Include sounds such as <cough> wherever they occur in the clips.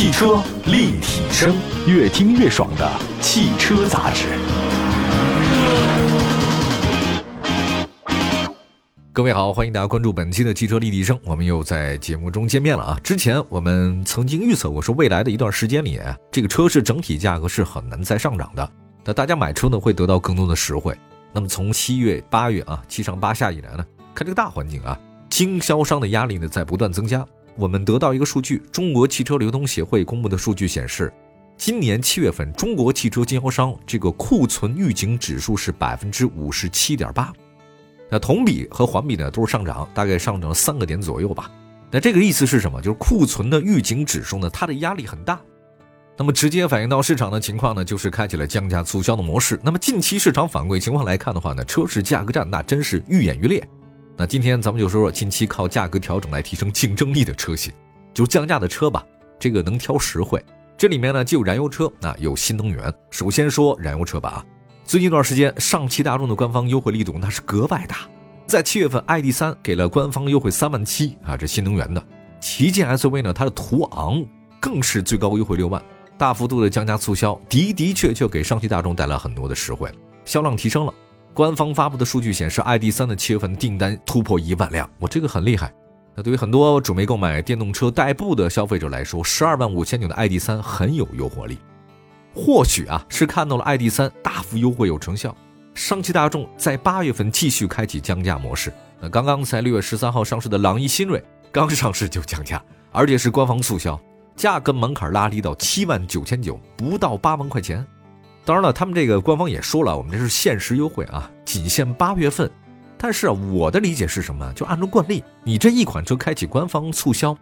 汽车立体声，越听越爽的汽车杂志。各位好，欢迎大家关注本期的汽车立体声，我们又在节目中见面了啊！之前我们曾经预测过，说未来的一段时间里，这个车市整体价格是很难再上涨的，那大家买车呢会得到更多的实惠。那么从七月、八月啊，七上八下以来呢，看这个大环境啊，经销商的压力呢在不断增加。我们得到一个数据，中国汽车流通协会公布的数据显示，今年七月份中国汽车经销商这个库存预警指数是百分之五十七点八，那同比和环比呢都是上涨，大概上涨了三个点左右吧。那这个意思是什么？就是库存的预警指数呢，它的压力很大。那么直接反映到市场的情况呢，就是开启了降价促销的模式。那么近期市场反馈情况来看的话呢，车市价格战那真是愈演愈烈。那今天咱们就说说近期靠价格调整来提升竞争力的车型，就降价的车吧。这个能挑实惠，这里面呢既有燃油车，那有新能源。首先说燃油车吧啊，最近一段时间上汽大众的官方优惠力度那是格外大，在七月份，ID.3 给了官方优惠三万七啊，这新能源的旗舰 SUV 呢，它的途昂更是最高优惠六万，大幅度的降价促销的的确确给上汽大众带来很多的实惠，销量提升了。官方发布的数据显示，ID.3 的七月份订单突破一万辆，我这个很厉害。那对于很多准备购买电动车代步的消费者来说，十二万五千九的 ID.3 很有诱惑力。或许啊，是看到了 ID.3 大幅优惠有成效，上汽大众在八月份继续开启降价模式。那刚刚在六月十三号上市的朗逸新锐刚上市就降价，而且是官方促销，价格门槛拉低到七万九千九，不到八万块钱。当然了，他们这个官方也说了，我们这是限时优惠啊，仅限八月份。但是啊，我的理解是什么？就按照惯例，你这一款车开启官方促销，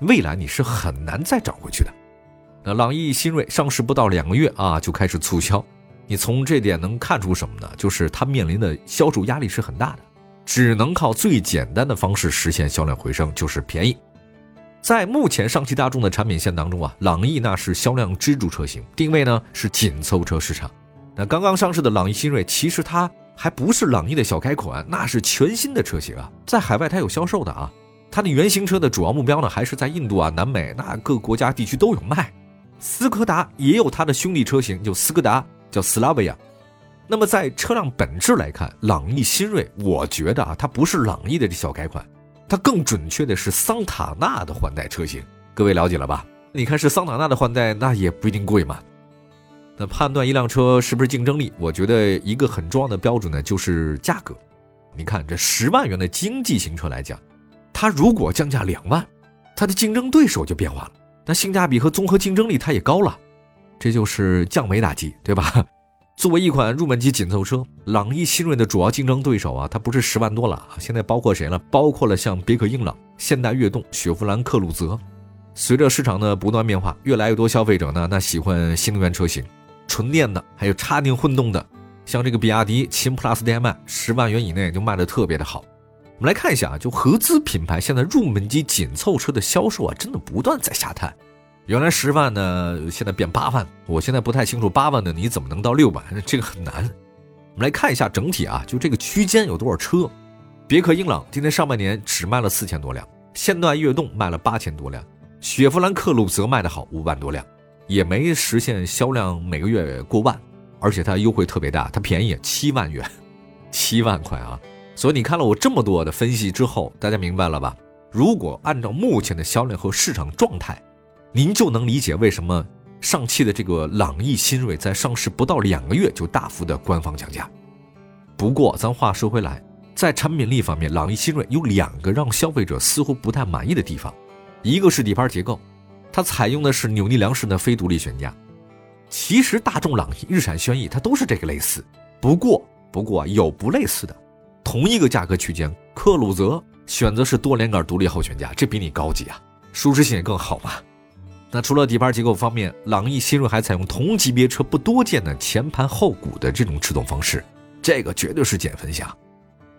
未来你是很难再涨回去的。那朗逸新锐上市不到两个月啊，就开始促销，你从这点能看出什么呢？就是它面临的销售压力是很大的，只能靠最简单的方式实现销量回升，就是便宜。在目前上汽大众的产品线当中啊，朗逸那是销量支柱车型，定位呢是紧凑车市场。那刚刚上市的朗逸新锐，其实它还不是朗逸的小改款，那是全新的车型啊，在海外它有销售的啊。它的原型车的主要目标呢，还是在印度啊、南美那各国家地区都有卖。斯柯达也有它的兄弟车型，就斯柯达叫斯拉维亚。那么在车辆本质来看，朗逸新锐，我觉得啊，它不是朗逸的这小改款。它更准确的是桑塔纳的换代车型，各位了解了吧？你看是桑塔纳的换代，那也不一定贵嘛。那判断一辆车是不是竞争力，我觉得一个很重要的标准呢，就是价格。你看这十万元的经济型车来讲，它如果降价两万，它的竞争对手就变化了，那性价比和综合竞争力它也高了，这就是降维打击，对吧？作为一款入门级紧凑车，朗逸新锐的主要竞争对手啊，它不是十万多了啊，现在包括谁了？包括了像别克英朗、现代悦动、雪佛兰克鲁泽。随着市场的不断变化，越来越多消费者呢，那喜欢新能源车型，纯电的，还有插电混动的，像这个比亚迪秦 PLUS DM-i，十万元以内就卖的特别的好。我们来看一下啊，就合资品牌现在入门级紧凑车的销售啊，真的不断在下探。原来十万呢，现在变八万。我现在不太清楚八万的你怎么能到六万，这个很难。我们来看一下整体啊，就这个区间有多少车。别克英朗今年上半年只卖了四千多辆，现代悦动卖了八千多辆，雪佛兰克鲁泽卖的好五万多辆，也没实现销量每个月过万，而且它优惠特别大，它便宜七万元，七万块啊。所以你看了我这么多的分析之后，大家明白了吧？如果按照目前的销量和市场状态，您就能理解为什么上汽的这个朗逸新锐在上市不到两个月就大幅的官方降价。不过，咱话说回来，在产品力方面，朗逸新锐有两个让消费者似乎不太满意的地方，一个是底盘结构，它采用的是扭力梁式的非独立悬架。其实大众朗逸、日产轩逸它都是这个类似，不过不过有不类似的，同一个价格区间，克鲁泽选择是多连杆独立后悬架，这比你高级啊，舒适性也更好嘛。那除了底盘结构方面，朗逸新锐还采用同级别车不多见的前盘后鼓的这种制动方式，这个绝对是减分项。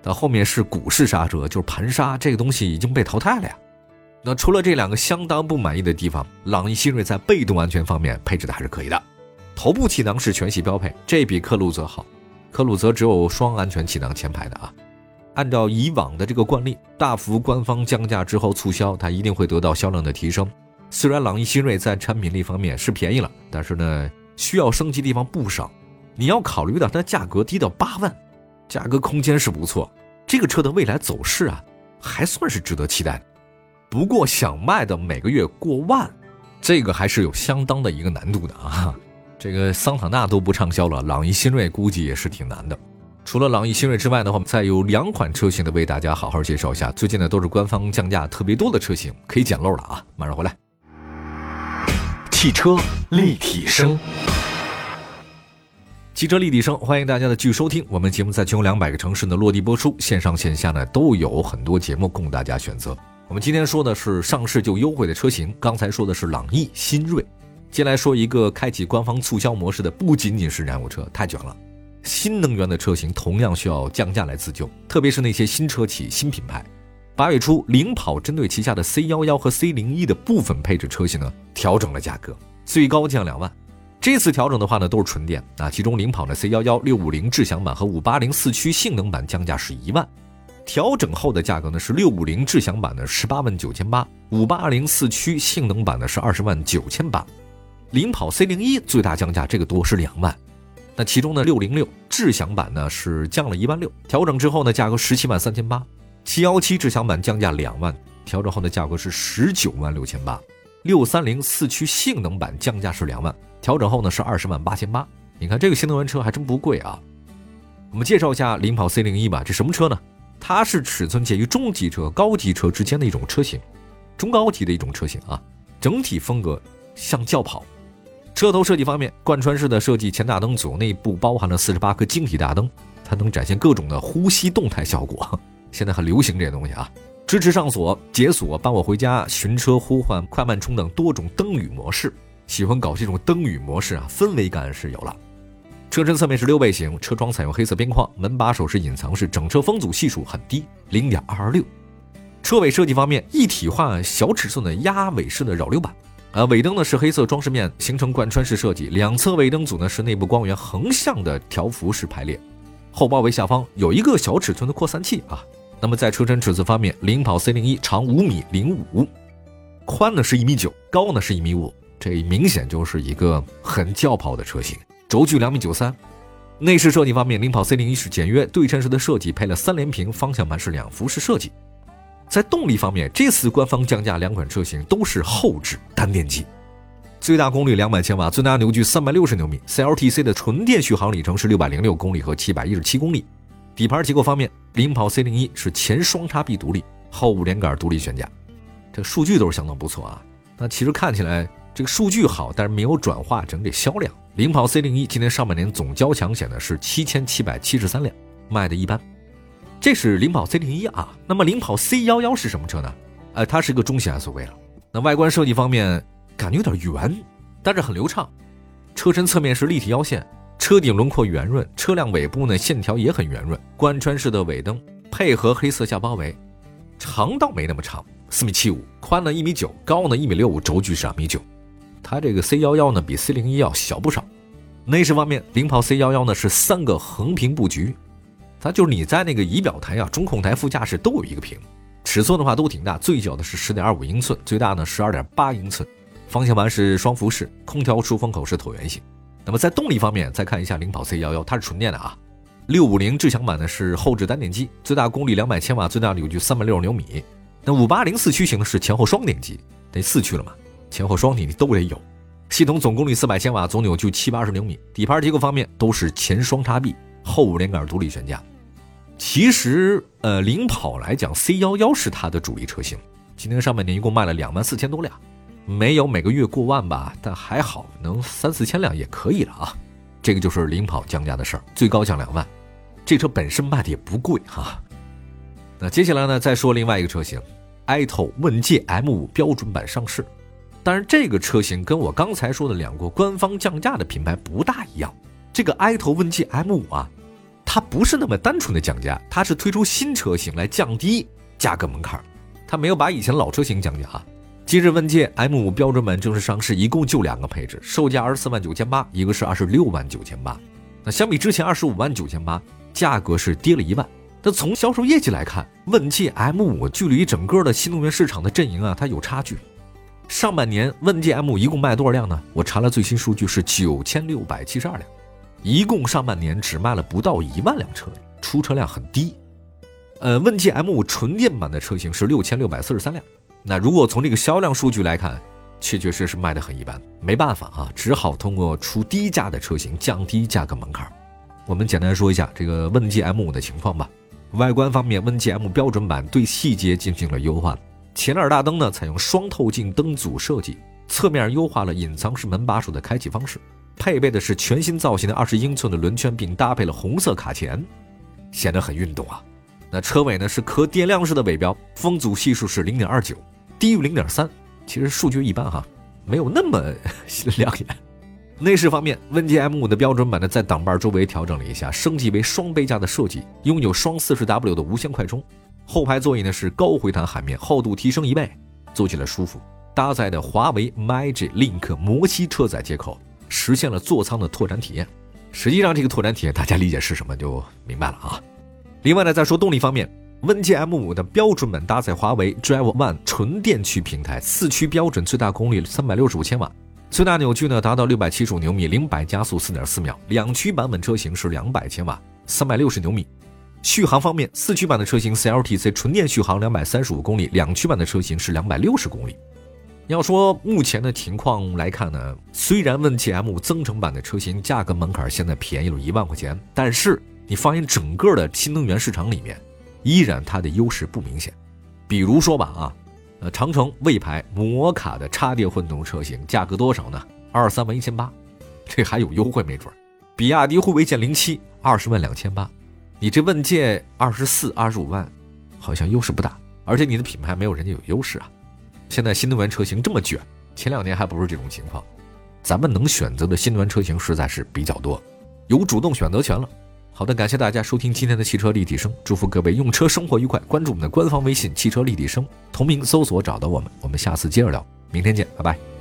那后面是鼓式刹车，就是盘刹，这个东西已经被淘汰了呀。那除了这两个相当不满意的地方，朗逸新锐在被动安全方面配置的还是可以的，头部气囊是全系标配，这比克鲁泽好。克鲁泽只有双安全气囊前排的啊。按照以往的这个惯例，大幅官方降价之后促销，它一定会得到销量的提升。虽然朗逸新锐在产品力方面是便宜了，但是呢，需要升级地方不少。你要考虑到它价格低到八万，价格空间是不错。这个车的未来走势啊，还算是值得期待。不过想卖的每个月过万，这个还是有相当的一个难度的啊。<laughs> 这个桑塔纳都不畅销了，朗逸新锐估计也是挺难的。除了朗逸新锐之外的话，再有两款车型的为大家好好介绍一下。最近呢都是官方降价特别多的车型，可以捡漏了啊！马上回来。汽车立体声，汽车立体声，欢迎大家的继续收听。我们节目在全国两百个城市呢落地播出，线上线下呢都有很多节目供大家选择。我们今天说的是上市就优惠的车型，刚才说的是朗逸新锐。接下来说一个开启官方促销模式的，不仅仅是燃油车，太卷了。新能源的车型同样需要降价来自救，特别是那些新车企、新品牌。八月初，领跑针对旗下的 C 幺幺和 C 零一的部分配置车型呢，调整了价格，最高降两万。这次调整的话呢，都是纯电啊，其中领跑的 C 幺幺、六五零智享版和五八零四驱性能版降价是一万，调整后的价格呢是六五零智享版的十八万九千八，五八零四驱性能版的是二十万九千八。领跑 C 零一最大降价，这个多是两万。那其中呢，六零六智享版呢是降了一万六，调整之后呢，价格十七万三千八。七幺七智享版降价两万，调整后的价格是十九万六千八。六三零四驱性能版降价是两万，调整后呢是二十万八千八。你看这个新能源车还真不贵啊。我们介绍一下领跑 C 零一吧，这什么车呢？它是尺寸介于中级车、高级车之间的一种车型，中高级的一种车型啊，整体风格像轿跑。车头设计方面，贯穿式的设计前大灯组内部包含了四十八颗晶体大灯，它能展现各种的呼吸动态效果。现在很流行这些东西啊，支持上锁、解锁、伴我回家、寻车、呼唤、快慢充等多种灯语模式。喜欢搞这种灯语模式啊，氛围感是有了。车身侧面是溜背型，车窗采用黑色边框，门把手是隐藏式，整车风阻系数很低，零点二二六。车尾设计方面，一体化小尺寸的压尾式的扰流板。呃，尾灯呢是黑色装饰面，形成贯穿式设计。两侧尾灯组呢是内部光源横向的条幅式排列。后包围下方有一个小尺寸的扩散器啊。那么在车身尺寸方面，领跑 C 零一长五米零五，宽呢是一米九，高呢是一米五，这明显就是一个很轿跑的车型。轴距两米九三。内饰设计方面，领跑 C 零一是简约对称式的设计，配了三连屏，方向盘是两幅式设计。在动力方面，这次官方降价两款车型都是后置单电机，最大功率两百千瓦，最大扭矩三百六十牛米，CLTC 的纯电续航里程是六百零六公里和七百一十七公里。底盘结构方面，领跑 C 零一是前双叉臂独立，后五连杆独立悬架，这数据都是相当不错啊。那其实看起来这个数据好，但是没有转化成这销量。领跑 C 零一今年上半年总交强险呢是七千七百七十三辆，卖的一般。这是领跑 C 零一啊，那么领跑 C 幺幺是什么车呢？呃，它是个中型 SUV 了。那外观设计方面，感觉有点圆，但是很流畅。车身侧面是立体腰线，车顶轮廓圆润，车辆尾部呢线条也很圆润。贯穿式的尾灯配合黑色下包围，长倒没那么长，四米七五，宽呢一米九，高呢一米六五，轴距是两米九。它这个 C 幺幺呢比 C 零一要小不少。内饰方面，领跑 C 幺幺呢是三个横屏布局。它就是你在那个仪表台啊、中控台、副驾驶都有一个屏，尺寸的话都挺大，最小的是十点二五英寸，最大呢十二点八英寸。方向盘是双辐式，空调出风口是椭圆形。那么在动力方面，再看一下领跑 C 幺幺，它是纯电的啊。六五零智享版呢是后置单电机，最大功率两百千瓦，最大扭矩三百六十牛米。那五八零四驱型的是前后双电机，得四驱了嘛，前后双电机都得有。系统总功率四百千瓦，总扭矩七八十牛米。底盘结构方面都是前双叉臂。后五连杆独立悬架，其实呃，领跑来讲，C 幺幺是它的主力车型。今年上半年一共卖了两万四千多辆，没有每个月过万吧，但还好能三四千辆也可以了啊。这个就是领跑降价的事儿，最高降两万。这车本身卖的也不贵哈。那接下来呢，再说另外一个车型，AITO 问界 M5 标准版上市，当然这个车型跟我刚才说的两个官方降价的品牌不大一样。这个 AITO 问界 M5 啊。它不是那么单纯的降价，它是推出新车型来降低价格门槛，它没有把以前老车型降价啊。今日问界 M5 标准版正式上市，一共就两个配置，售价二十四万九千八，一个是二十六万九千八。那相比之前二十五万九千八，价格是跌了一万。那从销售业绩来看，问界 M5 距离整个的新能源市场的阵营啊，它有差距。上半年问界 M 一共卖多少辆呢？我查了最新数据是九千六百七十二辆，一共上半年只卖了不到一万辆车，出车量很低。呃，问界 M 纯电版的车型是六千六百四十三辆。那如果从这个销量数据来看，确确实实卖的很一般。没办法啊，只好通过出低价的车型降低价格门槛。我们简单说一下这个问界 M5 的情况吧。外观方面，问界 M 标准版对细节进行了优化。前脸大灯呢，采用双透镜灯组设计，侧面优化了隐藏式门把手的开启方式，配备的是全新造型的二十英寸的轮圈，并搭配了红色卡钳，显得很运动啊。那车尾呢是可点亮式的尾标，风阻系数是零点二九，低于零点三，其实数据一般哈，没有那么 <laughs> 亮眼。内饰方面，问界 M5 的标准版呢在挡把周围调整了一下，升级为双杯架的设计，拥有双四十 W 的无线快充。后排座椅呢是高回弹海绵，厚度提升一倍，坐起来舒服。搭载的华为 Magic Link 魔西车载接口，实现了座舱的拓展体验。实际上，这个拓展体验大家理解是什么就明白了啊。另外呢，再说动力方面，问界 M5 的标准版搭载华为 Drive One 纯电驱平台，四驱标准最大功率三百六十五千瓦，最大扭矩呢达到六百七十五牛米，零百加速四点四秒。两驱版本车型是两百千瓦，三百六十牛米。续航方面，四驱版的车型 CLTC 纯电续航两百三十五公里，两驱版的车型是两百六十公里。要说目前的情况来看呢，虽然问界 M 增程版的车型价格门槛现在便宜了一万块钱，但是你放眼整个的新能源市场里面，依然它的优势不明显。比如说吧啊，呃，长城、魏牌、摩卡的插电混动车型价格多少呢？二十三万一千八，这还有优惠没准。比亚迪护卫舰零七二十万两千八。你这问界二十四、二十五万，好像优势不大，而且你的品牌没有人家有优势啊。现在新能源车型这么卷，前两年还不是这种情况。咱们能选择的新能源车型实在是比较多，有主动选择权了。好的，感谢大家收听今天的汽车立体声，祝福各位用车生活愉快。关注我们的官方微信“汽车立体声”，同名搜索找到我们。我们下次接着聊，明天见，拜拜。